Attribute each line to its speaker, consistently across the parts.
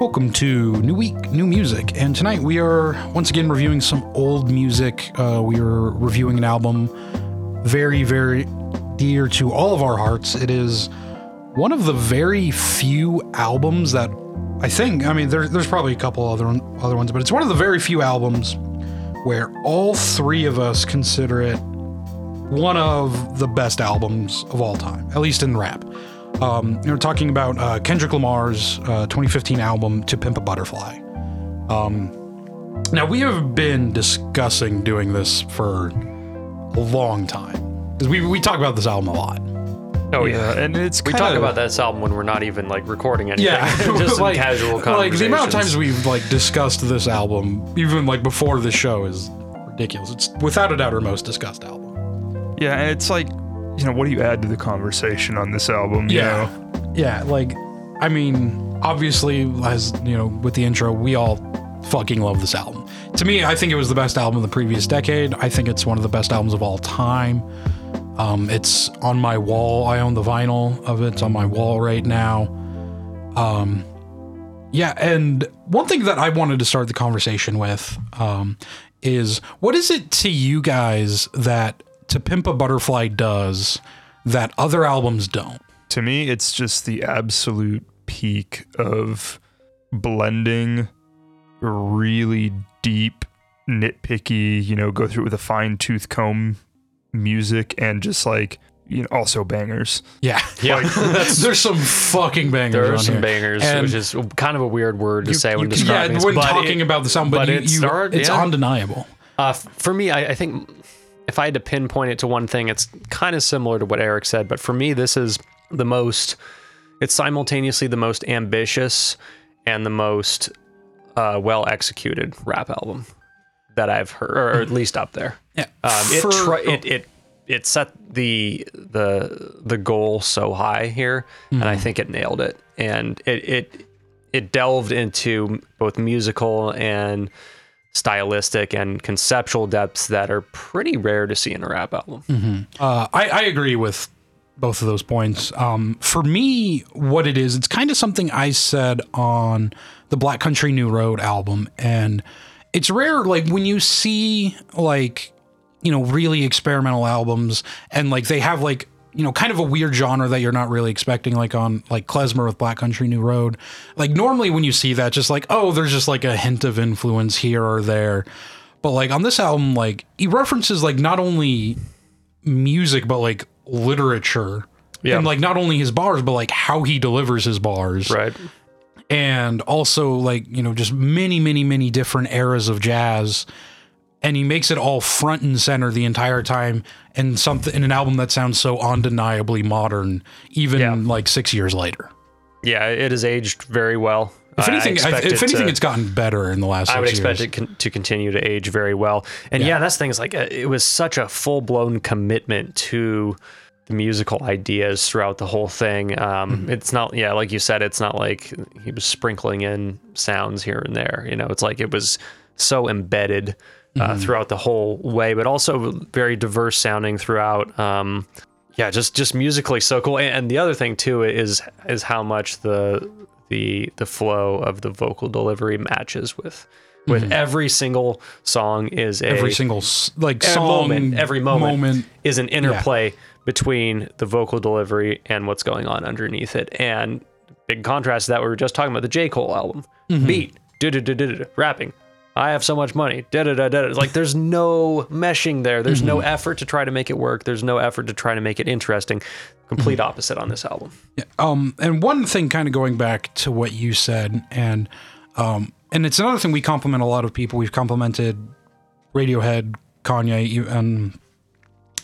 Speaker 1: Welcome to New Week, New Music. And tonight we are once again reviewing some old music. Uh, we are reviewing an album very, very dear to all of our hearts. It is one of the very few albums that I think, I mean, there, there's probably a couple other, other ones, but it's one of the very few albums where all three of us consider it one of the best albums of all time, at least in rap. Um, we're talking about uh, Kendrick Lamar's uh, 2015 album "To Pimp a Butterfly." Um, now we have been discussing doing this for a long time because we we talk about this album a lot.
Speaker 2: Oh yeah,
Speaker 3: and it's
Speaker 2: we
Speaker 3: kinda,
Speaker 2: talk about this album when we're not even like recording anything.
Speaker 1: Yeah,
Speaker 2: just some
Speaker 1: like,
Speaker 2: casual
Speaker 1: like
Speaker 2: conversations.
Speaker 1: the amount of times we've like discussed this album, even like before the show, is ridiculous. It's without a doubt our most discussed album.
Speaker 3: Yeah, and it's like, you know, what do you add to the conversation on this album?
Speaker 1: Yeah.
Speaker 3: know?
Speaker 1: Yeah, like I mean, obviously as you know, with the intro, we all fucking love this album. To me, I think it was the best album of the previous decade. I think it's one of the best albums of all time. Um, it's on my wall. I own the vinyl of it. It's on my wall right now. Um, yeah, and one thing that I wanted to start the conversation with um, is what is it to you guys that To Pimp a Butterfly does that other albums don't?
Speaker 3: To me, it's just the absolute peak of blending really deep, nitpicky, you know, go through it with a fine tooth comb music and just like, you know, also bangers.
Speaker 1: Yeah,
Speaker 2: Yeah,
Speaker 1: there's some fucking bangers.
Speaker 2: there are
Speaker 1: on
Speaker 2: some
Speaker 1: here.
Speaker 2: bangers,
Speaker 1: And
Speaker 2: which is kind of a weird word to say when
Speaker 1: You
Speaker 2: describing
Speaker 1: yeah,
Speaker 2: this,
Speaker 1: when
Speaker 2: but
Speaker 1: talking
Speaker 2: it-
Speaker 1: about the sound, but,
Speaker 2: but
Speaker 1: you,
Speaker 2: it
Speaker 1: you-
Speaker 2: started-
Speaker 1: it's
Speaker 2: yeah.
Speaker 1: undeniable.
Speaker 2: Uh, for me, I, I think if I had to pinpoint it to one thing, it's kind of similar to what Eric said. But for me, this is the most. It's simultaneously the most ambitious and the most uh, well executed rap album that I've heard, or at least up there.
Speaker 1: Yeah,
Speaker 2: Um, it,
Speaker 1: for-
Speaker 2: tri- it it it set the the the goal so high here, and I think it nailed it. And it it it delved into both musical and stylistic and conceptual depths that are pretty rare to see in a rap album.
Speaker 1: Uh, I, I agree with both of those points. Um, for me, what it is, it's kind of something I said on the Black Country New Road album, and it's rare. Like when you see like you know really experimental albums, and like they have like you know kind of a weird genre that you're not really expecting, like on like Klezmer with Black Country New Road. Like normally when you see that, just like oh, there's just like a hint of influence here or there. But like on this album, like he references like not only music but like literature
Speaker 2: Yeah.
Speaker 1: and like not only his bars but like how he delivers his bars
Speaker 2: Right.
Speaker 1: and also like you know just many many many different eras of jazz and he makes it all front and center the entire time and something in an album that sounds so undeniably modern even
Speaker 2: Yeah.
Speaker 1: like 6 years later
Speaker 2: Yeah, it has aged very well.
Speaker 1: if anything I
Speaker 2: expect
Speaker 1: if
Speaker 2: it
Speaker 1: anything
Speaker 2: to-
Speaker 1: it's gotten better in the last 6
Speaker 2: I would
Speaker 1: years.
Speaker 2: expect it con- to continue to age very well. And yeah, that's the thing is like uh, it was such a full blown commitment to the musical ideas throughout the whole thing. Um,
Speaker 1: Mm-hmm.
Speaker 2: It's not, yeah, like you said, it's not like he was sprinkling in sounds here and there. You know, it's like it was so embedded uh,
Speaker 1: Mm-hmm.
Speaker 2: throughout the whole way, but also very diverse sounding throughout. Um, yeah, just just musically so cool. And, and the other thing too is is how much the the the flow of the vocal delivery matches with with every single song is a
Speaker 1: Mm-hmm. every single like song
Speaker 2: moment every moment,
Speaker 1: moment
Speaker 2: is an interplay between the vocal delivery and what's going on underneath it. And big contrast to that we were just talking about the J Cole album
Speaker 1: Mm-hmm.
Speaker 2: beat rapping. I have so much money. Da da da da. Like there's no meshing there. There's no
Speaker 1: Mm-hmm.
Speaker 2: effort to try to make it work. There's no effort to try to make it interesting. Complete
Speaker 1: Mm-hmm.
Speaker 2: opposite on this album. Yeah.
Speaker 1: Um, and one thing, kind of going back to what you said, and um, and it's another thing we compliment a lot of people. We've complimented Radiohead, Kanye, and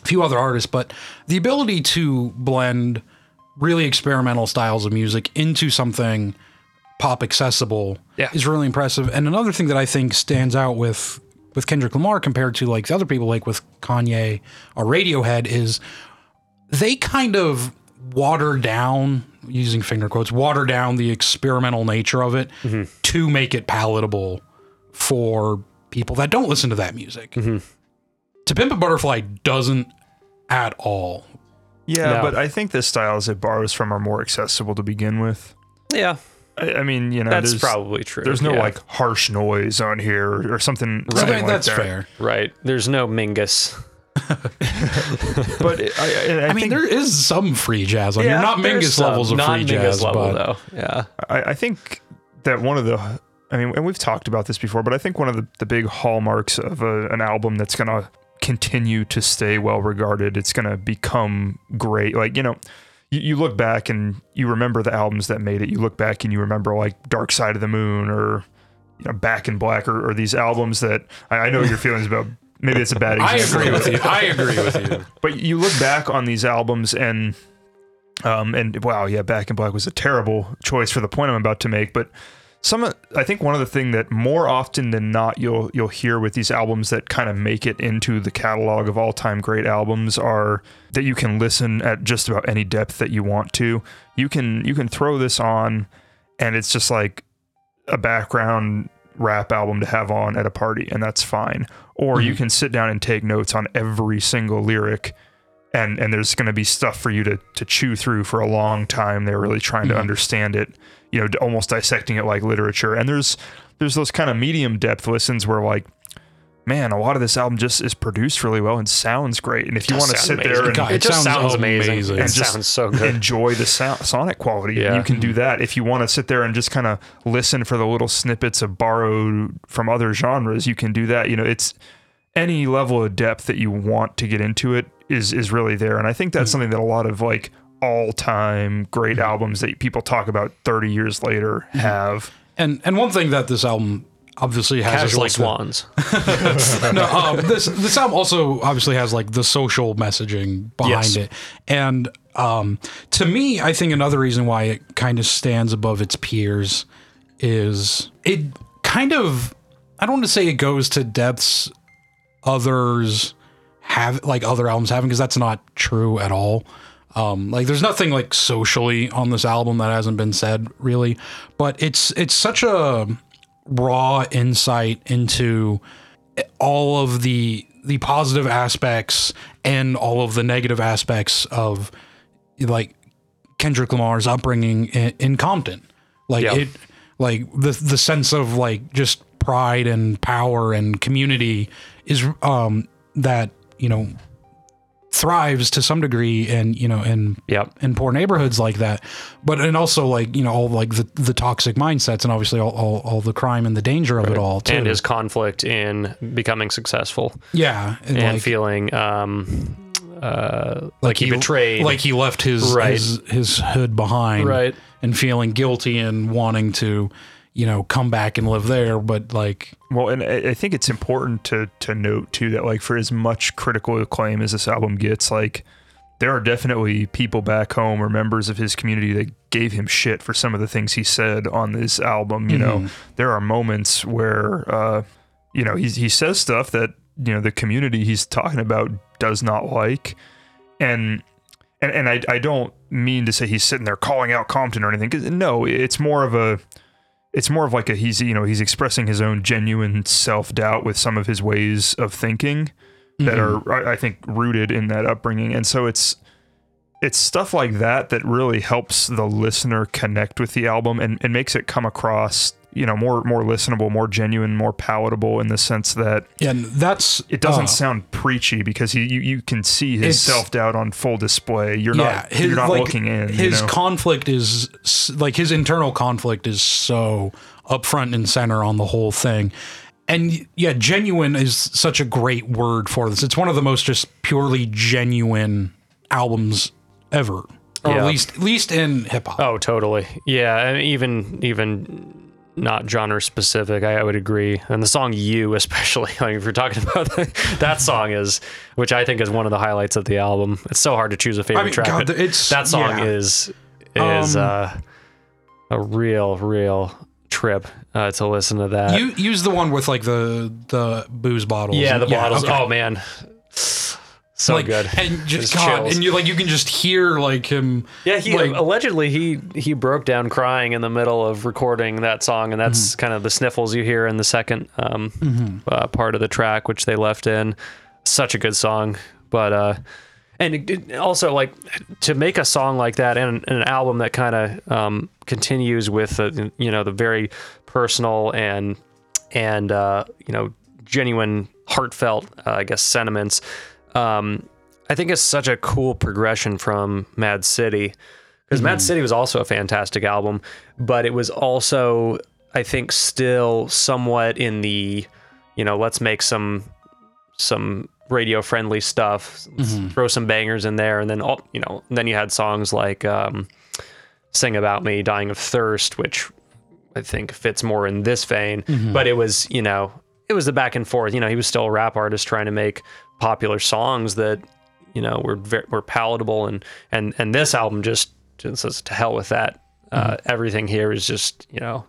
Speaker 1: a few other artists, but the ability to blend really experimental styles of music into something pop accessible
Speaker 2: Yeah.
Speaker 1: is really impressive. And another thing that I think stands out with with Kendrick Lamar compared to like the other people, like with Kanye or Radiohead, is they kind of water down using finger quotes water down the experimental nature of it mm-hmm. to make it palatable for people that don't listen to that music mm-hmm. to pimp a butterfly doesn't at all
Speaker 3: Yeah,
Speaker 2: No.
Speaker 3: but I think the styles it borrows from are more accessible to begin with.
Speaker 2: Yeah.
Speaker 3: I, I mean, you know,
Speaker 2: That's
Speaker 3: there's,
Speaker 2: probably true.
Speaker 3: there's no
Speaker 2: yeah.
Speaker 3: like harsh noise on here or, or something.
Speaker 1: I
Speaker 3: something like
Speaker 1: that's
Speaker 3: that.
Speaker 1: fair.
Speaker 2: right. There's no Mingus.
Speaker 3: But it- I, I, I
Speaker 1: I mean,
Speaker 3: think,
Speaker 1: there is some free jazz on here. Not Mingus
Speaker 2: some
Speaker 1: levels of free jazz,
Speaker 2: level
Speaker 1: but
Speaker 2: though. Yeah.
Speaker 3: I, I think that one of the, I mean, and we've talked about this before, but I think one of the, the big hallmarks of a, an album that's going to continue to stay well regarded, it's going to become great. Like, you know, you, you look back and you remember the albums that made it. You look back and you remember like Dark Side of the Moon or, you know, Back in Black or, or these albums that I, I know your feelings about. Maybe it's a bad
Speaker 1: I
Speaker 3: example.
Speaker 1: agree with you. I agree with you.
Speaker 3: But you look back on these albums and um and wow, yeah, Back in Black was a terrible choice for the point I'm about to make, but some I think one of the thing that more often than not you'll you'll hear with these albums that kind of make it into the catalog of all-time great albums are that you can listen at just about any depth that you want to. You can you can throw this on and it's just like a background rap album to have on at a party and that's fine. Or you mm-hmm. can sit down and take notes on every single lyric and and there's going to be stuff for you to to chew through for a long time. They're really trying to mm-hmm. understand it, you know, almost dissecting it like literature. And there's there's those kind of medium depth listens where like, man, a lot of this album just is produced really well and sounds great. And if you want to
Speaker 2: sound
Speaker 3: sit there and
Speaker 1: God,
Speaker 2: it just
Speaker 1: sounds
Speaker 2: sounds amazing.
Speaker 1: amazing.
Speaker 2: It
Speaker 3: And just
Speaker 2: sounds so good.
Speaker 3: enjoy the sound, sonic quality.
Speaker 2: Yeah.
Speaker 3: You can do that if you want to sit there and just kind of listen for the little snippets of borrowed from other genres. You can do that. You know, it's any level of depth that you want to get into it is is really there, and I think that's mm-hmm. something that a lot of like all time great albums that people talk about 30 years later have.
Speaker 1: And and one thing that this album obviously has
Speaker 2: Casual
Speaker 1: is like
Speaker 2: swans.
Speaker 1: the, no, um, this this album also obviously has like the social messaging behind
Speaker 2: Yes.
Speaker 1: it, and um, to me, I think another reason why it kind of stands above its peers is it kind of I don't want to say it goes to depths others have like other albums having because that's not true at all. Um, like there's nothing like socially on this album that hasn't been said really, but it's it's such a raw insight into all of the the positive aspects and all of the negative aspects of like Kendrick Lamar's upbringing in, in Compton. Like
Speaker 2: Yeah.
Speaker 1: it like the the sense of like just pride and power and community is um that, you know, thrives to some degree and you know in
Speaker 2: Yep.
Speaker 1: in poor neighborhoods like that but and also like you know all like the, the toxic mindsets and obviously all, all, all the crime and the danger of it all too.
Speaker 2: And his conflict in becoming successful
Speaker 1: yeah and,
Speaker 2: and
Speaker 1: like,
Speaker 2: feeling um, uh, like, he, betrayed.
Speaker 1: like he left his
Speaker 2: Right.
Speaker 1: his, his hood behind
Speaker 2: Right.
Speaker 1: and feeling guilty and wanting to you know come back and live there but like
Speaker 3: Well, and I think it's important to to note too that like for as much critical acclaim as this album gets, like there are definitely people back home or members of his community that gave him shit for some of the things he said on this album. You know, there are moments where uh, you know he he says stuff that you know the community he's talking about does not like, and and and I I don't mean to say he's sitting there calling out Compton or anything. Cause no, it's more of a it's more of like a he's you know he's expressing his own genuine self doubt with some of his ways of thinking that are mm-hmm. I I think rooted in that upbringing, and so it's it's stuff like that that really helps the listener connect with the album and, and makes it come across you know more more listenable, more genuine, more palatable in the sense that
Speaker 1: and that's
Speaker 3: it doesn't
Speaker 1: uh,
Speaker 3: sound preachy because he, you you can see his self doubt on full display. You're
Speaker 1: yeah
Speaker 3: not you're not
Speaker 1: like,
Speaker 3: looking in.
Speaker 1: his
Speaker 3: you know?
Speaker 1: conflict is like his internal conflict is so upfront and center on the whole thing and yeah genuine is such a great word for this it's one of the most just purely genuine albums ever or
Speaker 2: Yeah.
Speaker 1: at least at least in hip-hop
Speaker 2: Oh, totally. Yeah, and even even not genre specific, I, I would agree. And the song "You," especially, like if you're talking about that, that song is, which I think is one of the highlights of the album. It's so hard to choose a favorite
Speaker 1: mean,
Speaker 2: track.
Speaker 1: God, it's-
Speaker 2: that song
Speaker 1: yeah.
Speaker 2: is is
Speaker 1: Um,
Speaker 2: uh, a real real trip uh, to listen to that.
Speaker 1: you use the one with like the the booze bottles
Speaker 2: yeah, the bottles.
Speaker 1: okay.
Speaker 2: Oh man, so
Speaker 1: like,
Speaker 2: good.
Speaker 1: and just
Speaker 2: Just
Speaker 1: God,
Speaker 2: chills.
Speaker 1: and you like you can just hear like him.
Speaker 2: Yeah, he
Speaker 1: like,
Speaker 2: allegedly he he broke down crying in the middle of recording that song, and that's
Speaker 1: Mm-hmm.
Speaker 2: kind of the sniffles you hear in the second um, uh, part of the track, which they left in. Such a good song, but uh, and it, it also like to make a song like that and, and an album that kind of um, continues with the you know the very personal and and uh, you know genuine heartfelt uh, I guess sentiments. Um, I think it's such a cool progression from Mad City because Mad City was also a fantastic album, but it was also I think still somewhat in the you know let's make some some radio friendly stuff, throw some bangers in there, and then all you know then you had songs like um, "Sing About Me," "Dying of Thirst," which I think fits more in this vein. But it was you know it was the back and forth. You know he was still a rap artist trying to make popular songs that you know were very, were palatable and and and this album just just says to hell with that. Uh, everything here is just you know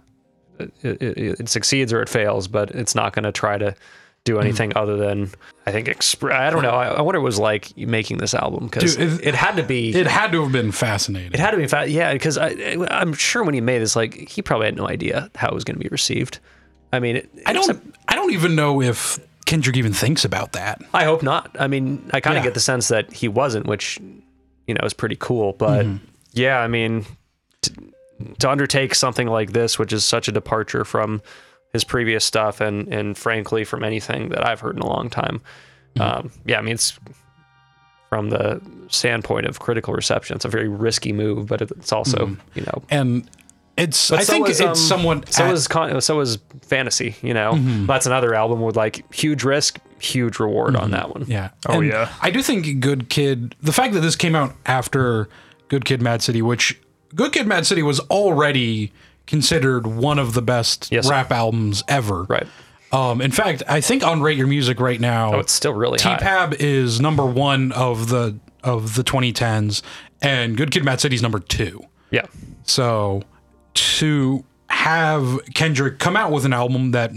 Speaker 2: it, it, it succeeds or it fails, but it's not going to try to do anything other than I think exp- I don't know. I, I wonder what it was like making this album because it,
Speaker 1: it-
Speaker 2: had to be.
Speaker 1: It had to have been fascinating.
Speaker 2: it had to be fa- yeah, because I, I'm sure when he made this, like he probably had no idea how it was going to be received. I mean, it,
Speaker 1: I don't. I don't even know if Kendrick even thinks about that.
Speaker 2: I hope not. I mean, I kind of
Speaker 1: Yeah.
Speaker 2: get the sense that he wasn't, which you know is pretty cool. But
Speaker 1: Mm-hmm.
Speaker 2: yeah, I mean, to, to undertake something like this, which is such a departure from his previous stuff, and and frankly from anything that I've heard in a long time.
Speaker 1: Mm-hmm.
Speaker 2: Um, yeah, I mean, it's from the standpoint of critical reception, it's a very risky move, but it's also you know.
Speaker 1: And it's.
Speaker 2: But
Speaker 1: I
Speaker 2: so
Speaker 1: think
Speaker 2: was,
Speaker 1: it's
Speaker 2: um,
Speaker 1: somewhat.
Speaker 2: So
Speaker 1: at-
Speaker 2: was con- so was fantasy. You know,
Speaker 1: Mm-hmm.
Speaker 2: that's another album with like huge risk, huge reward on that one.
Speaker 1: Yeah.
Speaker 3: Oh,
Speaker 1: And
Speaker 3: yeah.
Speaker 1: I do think Good Kid, the fact that this came out after Good Kid Mad City, which Good Kid Mad City was already considered one of the best
Speaker 2: Yes.
Speaker 1: rap albums ever.
Speaker 2: Right.
Speaker 1: Um, in fact, I think on Rate Your Music right now,
Speaker 2: Oh, it's still really.
Speaker 1: T-Pab is number one of the of the 2010s, and Good Kid Mad City's number two.
Speaker 2: Yeah.
Speaker 1: So to have Kendrick come out with an album that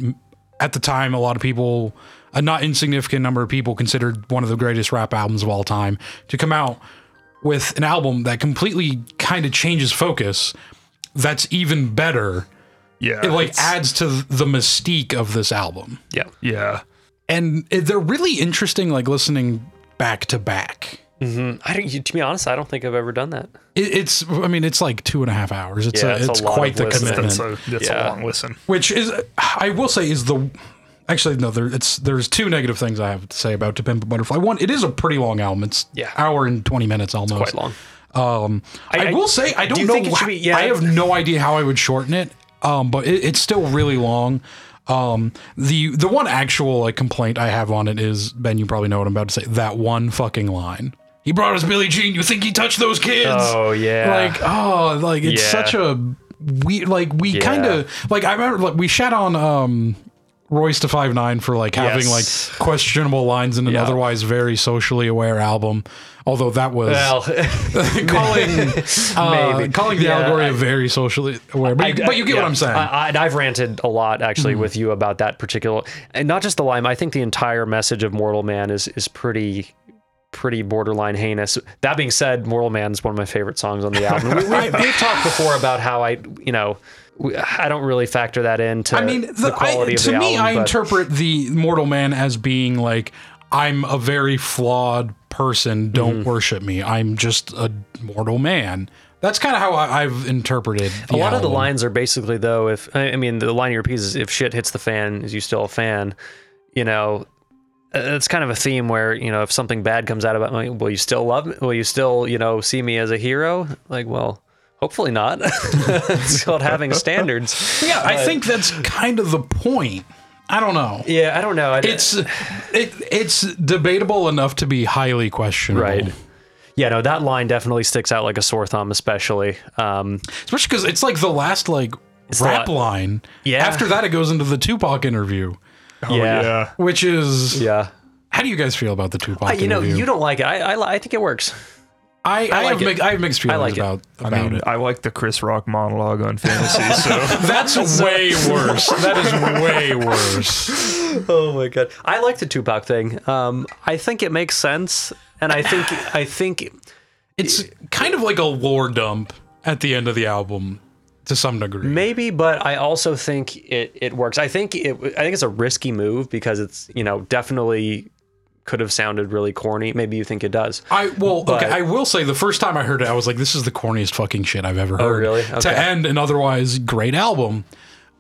Speaker 1: at the time a lot of people a not insignificant number of people considered one of the greatest rap albums of all time to come out with an album that completely kind of changes focus that's even better
Speaker 3: Yeah.
Speaker 1: it like adds to the mystique of this album
Speaker 2: Yeah.
Speaker 3: Yeah.
Speaker 1: and eh, they're really interesting like listening back to back
Speaker 2: I don't, to be honest, I don't think I've ever done that.
Speaker 1: It- it's i mean it's like two and a half hours it's
Speaker 2: Yeah,
Speaker 1: a,
Speaker 2: it's a
Speaker 1: it's
Speaker 2: lot
Speaker 1: quite the
Speaker 2: listening.
Speaker 1: commitment
Speaker 3: That's a that's
Speaker 2: Yeah.
Speaker 3: a long listen.
Speaker 1: which is I will say is the actually no there it's there's two negative things I have to say about To Pimp a Butterfly. One, it is a pretty long album. It's
Speaker 2: Yeah.
Speaker 1: hour and twenty minutes almost.
Speaker 2: it's Quite long.
Speaker 1: Um, I,
Speaker 2: I-
Speaker 1: will say I don't
Speaker 2: you
Speaker 1: know.
Speaker 2: think it should be- yeah.
Speaker 1: I have no idea how I would shorten it. Um, but it, it's still really long. Um, the the one actual like complaint I have on it is Ben. You probably know what I'm about to say. That one fucking line. He brought us Billie Jean. You think he touched those kids?
Speaker 2: Oh yeah.
Speaker 1: like oh like it's
Speaker 2: Yeah.
Speaker 1: such a we like we
Speaker 2: Yeah.
Speaker 1: kind of like i remember like we shat on um Royce da five nine for like having
Speaker 2: Yes.
Speaker 1: like questionable lines in an
Speaker 2: Yeah.
Speaker 1: otherwise very socially aware album although that was
Speaker 2: well,
Speaker 1: calling uh,
Speaker 2: Maybe.
Speaker 1: calling the
Speaker 2: Yeah,
Speaker 1: allegory
Speaker 2: I-
Speaker 1: very socially aware but, you- but you get
Speaker 2: yeah.
Speaker 1: what i'm saying
Speaker 2: I, I, I've ranted a lot actually
Speaker 1: Mm-hmm.
Speaker 2: with you about that particular, and not just the line. I think the entire message of Mortal Man is is pretty pretty borderline heinous. That being said, Mortal Man is one of my favorite songs on the album. we, we, we've talked before about how I, you know, we- I don't really factor that into
Speaker 1: I mean,
Speaker 2: the,
Speaker 1: the,
Speaker 2: quality
Speaker 1: I,
Speaker 2: of
Speaker 1: to me. I
Speaker 2: but-
Speaker 1: interpret the mortal man as being like, I'm a very flawed person. Don't
Speaker 2: Mm-hmm.
Speaker 1: worship me. I'm just a mortal man. That's kind of how I, I've interpreted. The
Speaker 2: a lot of the lines are basically though if i I mean the line he repeats is if shit hits the fan is you still a fan you know it's kind of a theme where you know if something bad comes out about me will you still love me will you still you know see me as a hero like well hopefully not it's called having standards
Speaker 1: Yeah, I think that's kind of the point. I don't know.
Speaker 2: yeah i don't know I,
Speaker 1: It's it, it's debatable enough to be highly questionable.
Speaker 2: right yeah no that line definitely sticks out like a sore thumb especially um
Speaker 1: Especially because it's like the last like rap
Speaker 2: la-
Speaker 1: line.
Speaker 2: Yeah.
Speaker 1: After that, it goes into the Tupac interview,
Speaker 3: Oh
Speaker 2: Yeah.
Speaker 3: yeah.
Speaker 1: which is
Speaker 2: yeah
Speaker 1: how do you guys feel about the Tupac
Speaker 2: Uh, you know
Speaker 1: interview?
Speaker 2: you don't like it i i, I think it works
Speaker 1: I, I,
Speaker 2: like
Speaker 1: have
Speaker 2: it.
Speaker 1: mixed, I have mixed feelings
Speaker 2: like it.
Speaker 1: about,
Speaker 3: I mean,
Speaker 1: it.
Speaker 3: I like the Chris Rock monologue on fantasy, so
Speaker 1: That's way worse. That is way worse.
Speaker 2: Oh my god, I like the Tupac thing. Um, I think it makes sense, and I think I think
Speaker 1: It's kind of like a lore dump at the end of the album to some degree.
Speaker 2: maybe, but I also think it it works. I think it I think it's a risky move because it's you know definitely could have sounded really corny. Maybe you think it does.
Speaker 1: I well,
Speaker 2: But-
Speaker 1: okay. I will say the first time I heard it, I was like, "This is the corniest fucking shit I've ever heard."
Speaker 2: Oh, really?
Speaker 1: To end an otherwise great album.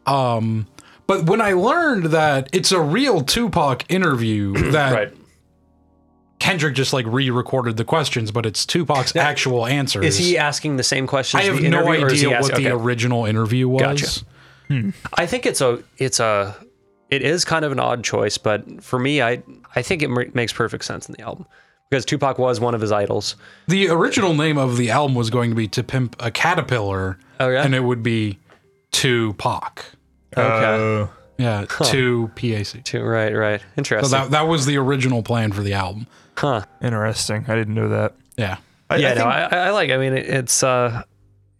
Speaker 1: Um, but when I learned that it's a real Tupac interview that
Speaker 2: Right.
Speaker 1: Kendrick just like re-recorded the questions, but it's Tupac's actual answers.
Speaker 2: Is he asking the same questions?
Speaker 1: I have
Speaker 2: the
Speaker 1: no
Speaker 2: interview, or is he
Speaker 1: idea what
Speaker 2: asking-
Speaker 1: the
Speaker 2: okay.
Speaker 1: original interview was.
Speaker 2: Gotcha. I think it's a it's a it is kind of an odd choice, but for me, I I think it m- makes perfect sense in the album because Tupac was one of his idols.
Speaker 1: The original name of the album was going to be "To Pimp a Caterpillar,"
Speaker 2: Oh, yeah?
Speaker 1: and it would be Tupac.
Speaker 2: Okay.
Speaker 3: Uh,
Speaker 1: Yeah, two PAC.
Speaker 2: Too, right, right.
Speaker 1: So
Speaker 2: Interesting.
Speaker 1: that that was the original plan for the album.
Speaker 2: huh.
Speaker 3: interesting. I didn't know that.
Speaker 1: Yeah.
Speaker 3: I,
Speaker 2: yeah,
Speaker 3: I
Speaker 2: no, I, I like. I mean, it, it's uh,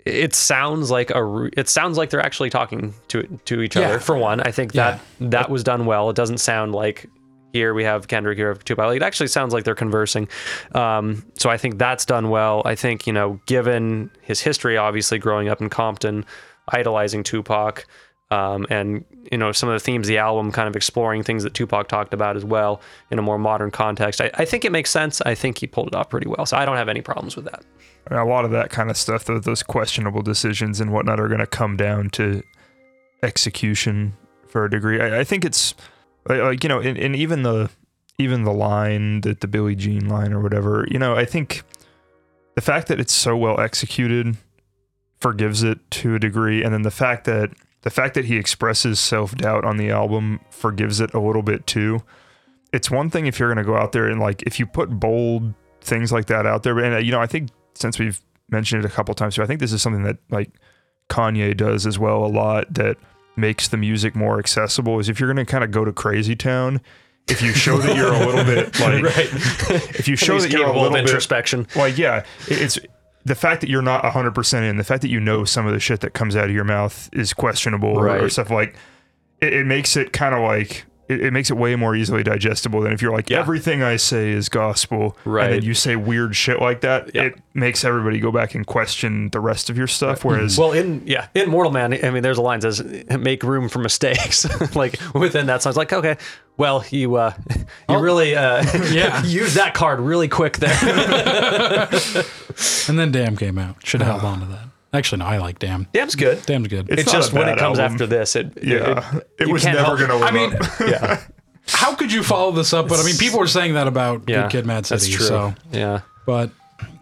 Speaker 2: it sounds like a. It sounds like they're actually talking to to each
Speaker 1: Yeah.
Speaker 2: other. For one, I think that that was done well. It doesn't sound like here we have Kendrick here of Tupac. It actually sounds like they're conversing. Um, so I think that's done well. I think you know, given his history, obviously growing up in Compton, idolizing Tupac. Um, and you know some of the themes the album kind of exploring things that Tupac talked about as well in a more modern context. I, I think it makes sense. I think he pulled it off pretty well. So I don't have any problems with that.
Speaker 3: a lot of that kind of stuff, those, those questionable decisions and whatnot, are going to come down to execution for a degree. I, I think it's like, like, you know, and even the even the line that the Billie Jean line or whatever, you know, I think the fact that it's so well executed forgives it to a degree, and then the fact that the fact that he expresses self doubt on the album forgives it a little bit too. It's one thing if you're going to go out there and like if you put bold things like that out there, and uh, you know, I think since we've mentioned it a couple times too, I think this is something that like Kanye does as well a lot that makes the music more accessible. Is if you're going to kind of go to crazy town, if you show that you're a little bit like, right. if you show that you're a little bit
Speaker 2: introspection.
Speaker 3: like yeah it- it's the fact that you're not 100% in the fact that you know some of the shit that comes out of your mouth is questionable or, or stuff like it, it makes it kind of like it, it makes it way more easily digestible than if you're like
Speaker 2: Yeah.
Speaker 3: everything i say is gospel right? and
Speaker 2: Right.
Speaker 3: then you say weird shit like that
Speaker 2: Yeah.
Speaker 3: it makes everybody go back and question the rest of your stuff whereas
Speaker 2: Well, in yeah, in Mortal Man, I mean, there's a line that says "make room for mistakes." like within that song, it's like, okay, well, you uh, you really uh,
Speaker 1: Yeah.
Speaker 2: use that card really quick there.
Speaker 1: And then Damn came out. Should have held ah. on to that. Actually, no, I like Damn.
Speaker 2: Damn's good.
Speaker 1: Damn's good.
Speaker 3: It's
Speaker 2: It's,
Speaker 3: not
Speaker 2: just
Speaker 3: a
Speaker 2: when
Speaker 3: bad
Speaker 2: it comes
Speaker 3: album.
Speaker 2: after this, it
Speaker 3: yeah
Speaker 2: it,
Speaker 3: it,
Speaker 2: you
Speaker 3: was
Speaker 2: can't
Speaker 3: never
Speaker 2: help-
Speaker 3: gonna live
Speaker 1: I mean,
Speaker 2: yeah,
Speaker 1: How could you follow this up? But I mean, people were saying that about
Speaker 2: yeah,
Speaker 1: Good Kid, Mad City.
Speaker 2: That's true.
Speaker 1: So,
Speaker 2: Yeah.
Speaker 1: but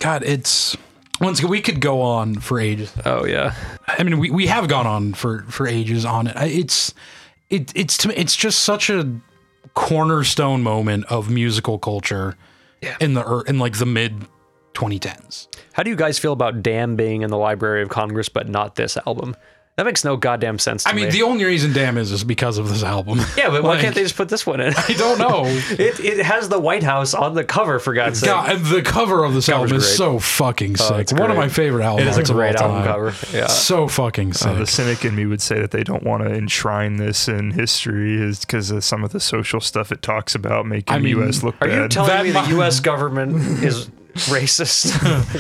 Speaker 1: God, it's once again, we could go on for ages.
Speaker 2: Oh yeah.
Speaker 1: I mean, we, we have gone on for for ages on it. I- It's it it's to me, it's just such a cornerstone moment of musical culture
Speaker 2: Yeah.
Speaker 1: in the ear- in like the mid 2010s.
Speaker 2: How do you guys feel about Damn being in the Library of Congress, but not this album? That makes no goddamn sense to
Speaker 1: I mean,
Speaker 2: me.
Speaker 1: the only reason Damn is is because of this album.
Speaker 2: yeah, but why can't they just put this one in?
Speaker 1: I don't know.
Speaker 2: it it has the White House on the cover for God's sake.
Speaker 1: God, and the cover of this album is
Speaker 2: great.
Speaker 1: so fucking sick.
Speaker 2: it's
Speaker 1: One of my favorite albums.
Speaker 2: It is a
Speaker 1: of all
Speaker 2: great album
Speaker 1: time.
Speaker 2: cover. Yeah.
Speaker 1: So fucking sick.
Speaker 3: Uh, the cynic in me would say that they don't want to enshrine this in history is because of some of the social stuff it talks about making
Speaker 1: I mean,
Speaker 3: the U.S. look
Speaker 2: Are
Speaker 3: bad.
Speaker 2: you telling
Speaker 1: That
Speaker 2: me the U.S. government is racist?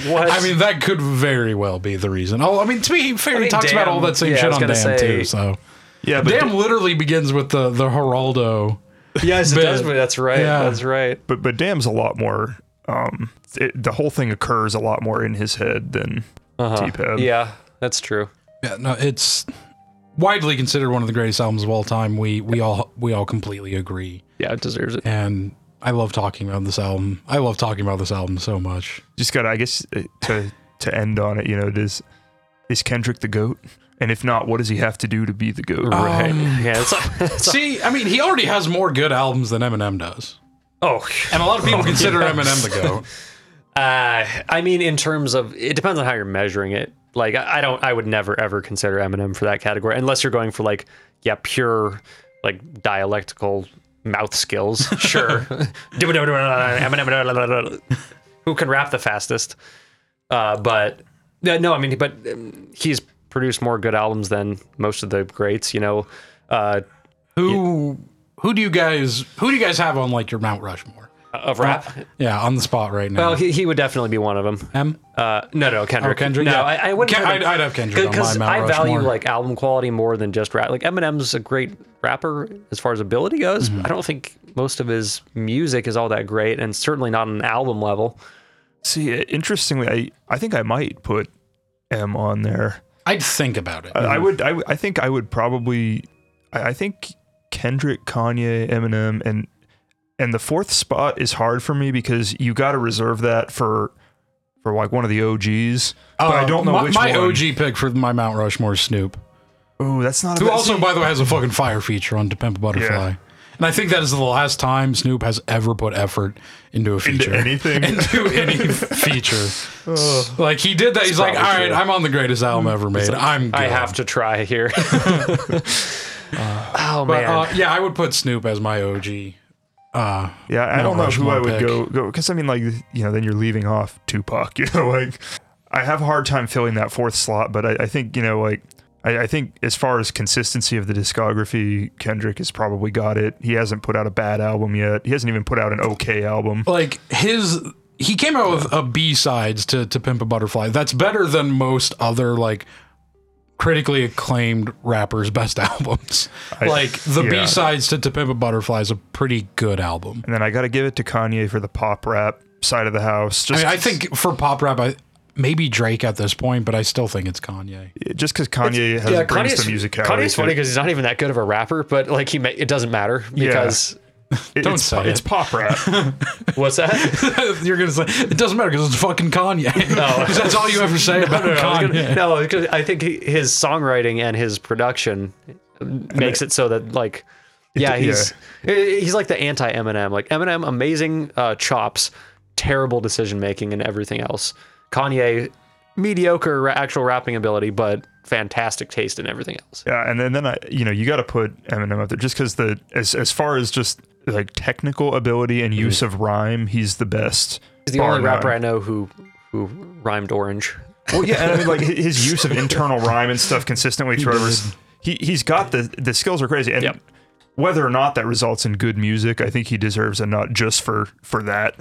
Speaker 2: what?
Speaker 1: I mean, that could very well be the reason. Oh, I mean, to be fair,
Speaker 2: I
Speaker 1: he
Speaker 2: mean,
Speaker 1: talks about all that same
Speaker 2: yeah,
Speaker 1: shit on
Speaker 2: gonna
Speaker 1: Damn
Speaker 2: say-
Speaker 1: too. So
Speaker 3: yeah, but
Speaker 1: Damn literally begins with the the Geraldo.
Speaker 2: yes, it
Speaker 1: bit.
Speaker 2: does. That's right.
Speaker 1: Yeah.
Speaker 2: That's right.
Speaker 3: but but Damn's a lot more. Um, it, the whole thing occurs a lot more in his head than
Speaker 2: Uh-huh.
Speaker 3: T-Pab.
Speaker 2: Yeah, that's true.
Speaker 1: Yeah, no, it's widely considered one of the greatest albums of all time. We we all we all completely agree,
Speaker 2: Yeah, it deserves it.
Speaker 1: and I love talking about this album. I love talking about this album so much.
Speaker 3: Just got, to I guess, uh, to to end on it. You know, does is Kendrick the goat? And if not, what does he have to do to be the goat?
Speaker 2: Right.
Speaker 1: Um,
Speaker 2: yeah. It's, it's
Speaker 1: See, I mean, he already has more good albums than Eminem does,
Speaker 2: oh.
Speaker 1: and a lot of people consider Eminem the goat.
Speaker 2: Uh, I mean, in terms of, it depends on how you're measuring it. Like, I I don't, I would never ever consider Eminem for that category, unless you're going for like, yeah, pure, like dialectical mouth skills. Sure. Who can rap the fastest? Uh, but yeah, no, I mean, but um, he's produced more good albums than most of the greats. You know, uh,
Speaker 1: Who who do you guys who do you guys have on like your Mount Rushmore?
Speaker 2: Of rap.
Speaker 1: Yeah, on the spot right now.
Speaker 2: Well, he, he would definitely be one of them.
Speaker 1: M.
Speaker 2: Uh, no, no, Kendrick.
Speaker 1: Oh, Kendrick,
Speaker 2: No,
Speaker 1: yeah.
Speaker 2: I, I wouldn't.
Speaker 1: Ken-
Speaker 2: put
Speaker 1: I'd- I'd have Kendrick on my
Speaker 2: because
Speaker 1: Mount
Speaker 2: I value
Speaker 1: Rushmore.
Speaker 2: like album quality more than just rap. Like Eminem's a great rapper as far as ability goes.
Speaker 1: Mm-hmm.
Speaker 2: I don't think most of his music is all that great, and certainly not on an album level.
Speaker 3: See, interestingly, I I think I might put M on there.
Speaker 1: I'd think about it.
Speaker 3: I, I would. I, would- I think I would probably. I, I think Kendrick, Kanye, Eminem, and and the fourth spot is hard for me because you got to reserve that for for like one of the OGs. but I
Speaker 1: Uh,
Speaker 3: don't know
Speaker 1: my,
Speaker 3: which
Speaker 1: my
Speaker 3: one.
Speaker 1: OG pick for my Mount Rushmore is Snoop,
Speaker 3: Oh, that's not. A
Speaker 1: who
Speaker 3: bad-
Speaker 1: also, by the way, has a fucking fire feature on To Pimp a Butterfly.
Speaker 3: Yeah.
Speaker 1: And I think that is the last time Snoop has ever put effort into a
Speaker 3: into
Speaker 1: feature.
Speaker 3: anything.
Speaker 1: into any feature. Like he did that. He's like, all
Speaker 3: probably
Speaker 1: right,
Speaker 3: true.
Speaker 1: I'm on the greatest album ever made. I'm. Good.
Speaker 2: I have to try here. oh
Speaker 1: But
Speaker 2: man,
Speaker 1: uh, yeah, I would put Snoop as my OG. Uh,
Speaker 3: Yeah, I don't know who I would
Speaker 1: pick.
Speaker 3: go go because I mean like you know then you're leaving off Tupac. You know like I have a hard time filling that fourth slot, but I, I think you know like I, I think as far as consistency of the discography, Kendrick has probably got it. He hasn't put out a bad album yet. He hasn't even put out an okay album.
Speaker 1: like his, he came out with a B sides to to Pimp a Butterfly. That's better than most other like critically acclaimed rappers' best albums. like the
Speaker 3: yeah.
Speaker 1: B sides to To Pimp a Butterfly is a pretty good album.
Speaker 3: And then I got to give it to Kanye for the pop rap side of the house.
Speaker 1: I mean, I think for pop rap, I maybe Drake at this point, but I still think it's Kanye.
Speaker 3: just because Kanye has
Speaker 2: yeah,
Speaker 3: brings
Speaker 2: Kanye's,
Speaker 3: the musicality.
Speaker 2: Kanye's funny because he's not even that good of a rapper, but like he, ma- it doesn't matter because
Speaker 3: It-
Speaker 1: Don't
Speaker 3: it's,
Speaker 1: say
Speaker 3: it's
Speaker 1: it.
Speaker 3: pop rap.
Speaker 2: what's that?
Speaker 1: You're gonna say it doesn't matter because it's fucking Kanye.
Speaker 2: No.
Speaker 1: 'Cause that's all you ever say about
Speaker 2: no, no,
Speaker 1: Kanye.
Speaker 2: no, because I think he, his songwriting and his production makes it so that like, yeah, he's he's like the anti Eminem. Like Eminem, amazing uh, chops, terrible decision making, and everything else. Kanye, mediocre ra- actual rapping ability, but fantastic taste in everything else.
Speaker 3: Yeah, and then, then I, you know, you got to put Eminem up there just because the as as far as just like technical ability and mm-hmm. use of rhyme, he's the best.
Speaker 2: He's the
Speaker 3: bar
Speaker 2: only rapper. I know who who rhymed orange.
Speaker 3: Well, yeah, and I mean, like his use of internal rhyme and stuff consistently throughout his, he he's got the the skills are crazy, and
Speaker 2: Yep.
Speaker 3: whether or not that results in good music, I think he deserves a nut just for for that.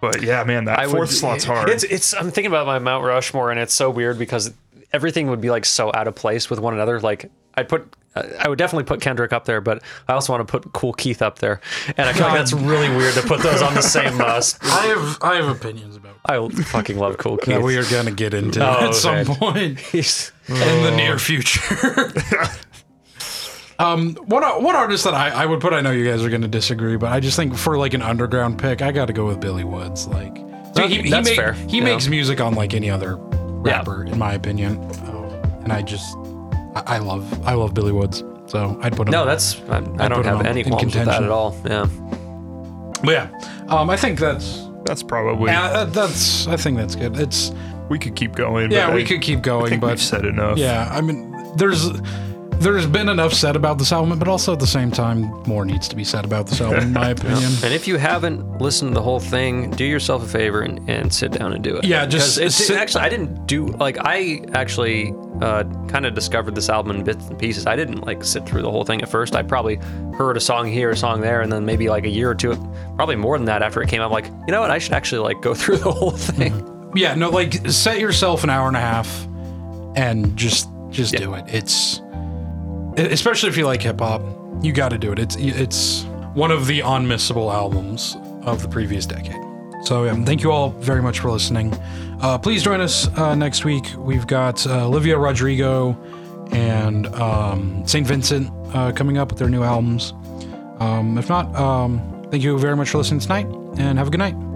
Speaker 3: But yeah, man, that
Speaker 2: I would-
Speaker 3: fourth slot's hard.
Speaker 2: It's it's I'm thinking about my Mount Rushmore and it's so weird because everything would be like so out of place with one another. Like I'd put I would definitely put Kendrick up there, but I also want to put Kool Keith up there, and I feel like that's really weird to put those on the same list. s-
Speaker 1: I have I have opinions about
Speaker 2: I fucking love Kool Keith.
Speaker 1: that we are gonna get into
Speaker 2: Oh,
Speaker 1: at some point
Speaker 2: He's-
Speaker 1: in the near future. um, what what artist that I, I would put? I know you guys are gonna disagree, but I just think for like an underground pick, I got to go with Billy Woods. Like
Speaker 2: That-
Speaker 1: he, he,
Speaker 2: that's
Speaker 1: make-
Speaker 2: fair,
Speaker 1: he
Speaker 2: yeah.
Speaker 1: makes music on like any other rapper, in my opinion, um, and I just I, I love I love Billy Woods. So I'd put him.
Speaker 2: no, that's I, I don't have any qualms with that
Speaker 1: contention.
Speaker 2: at all. Yeah.
Speaker 1: But yeah, um, I think that's
Speaker 3: That's probably
Speaker 1: uh, that's I think that's good. It's
Speaker 3: we could keep going.
Speaker 1: yeah,
Speaker 3: but
Speaker 1: we
Speaker 3: I-
Speaker 1: could keep
Speaker 3: I
Speaker 1: going,
Speaker 3: think
Speaker 1: but
Speaker 3: we've said enough.
Speaker 1: Yeah, I mean, there's there's been enough said about this album, but also at the same time, more needs to be said about this album, in my opinion.
Speaker 2: And if you haven't listened to the whole thing, do yourself a favor and, and sit down and do it.
Speaker 1: Yeah, just
Speaker 2: it's
Speaker 1: sit-
Speaker 2: actually I didn't do like I actually uh, kind of discovered this album in bits and pieces. I didn't like sit through the whole thing at first. I probably heard a song here, a song there, and then maybe like a year or two, probably more than that after it came out. I'm like, you know what? I should actually like go through the whole thing.
Speaker 1: Yeah, no, like set yourself an hour and a half, and just just do it. It's especially if you like hip hop, you got to do it. It's it's one of the unmissable albums of the previous decade. So yeah, thank you all very much for listening. Uh, please join us uh, next week. We've got uh, Olivia Rodrigo and um, Saint Vincent uh, coming up with their new albums. Um, if not, um, thank you very much for listening tonight, and have a good night.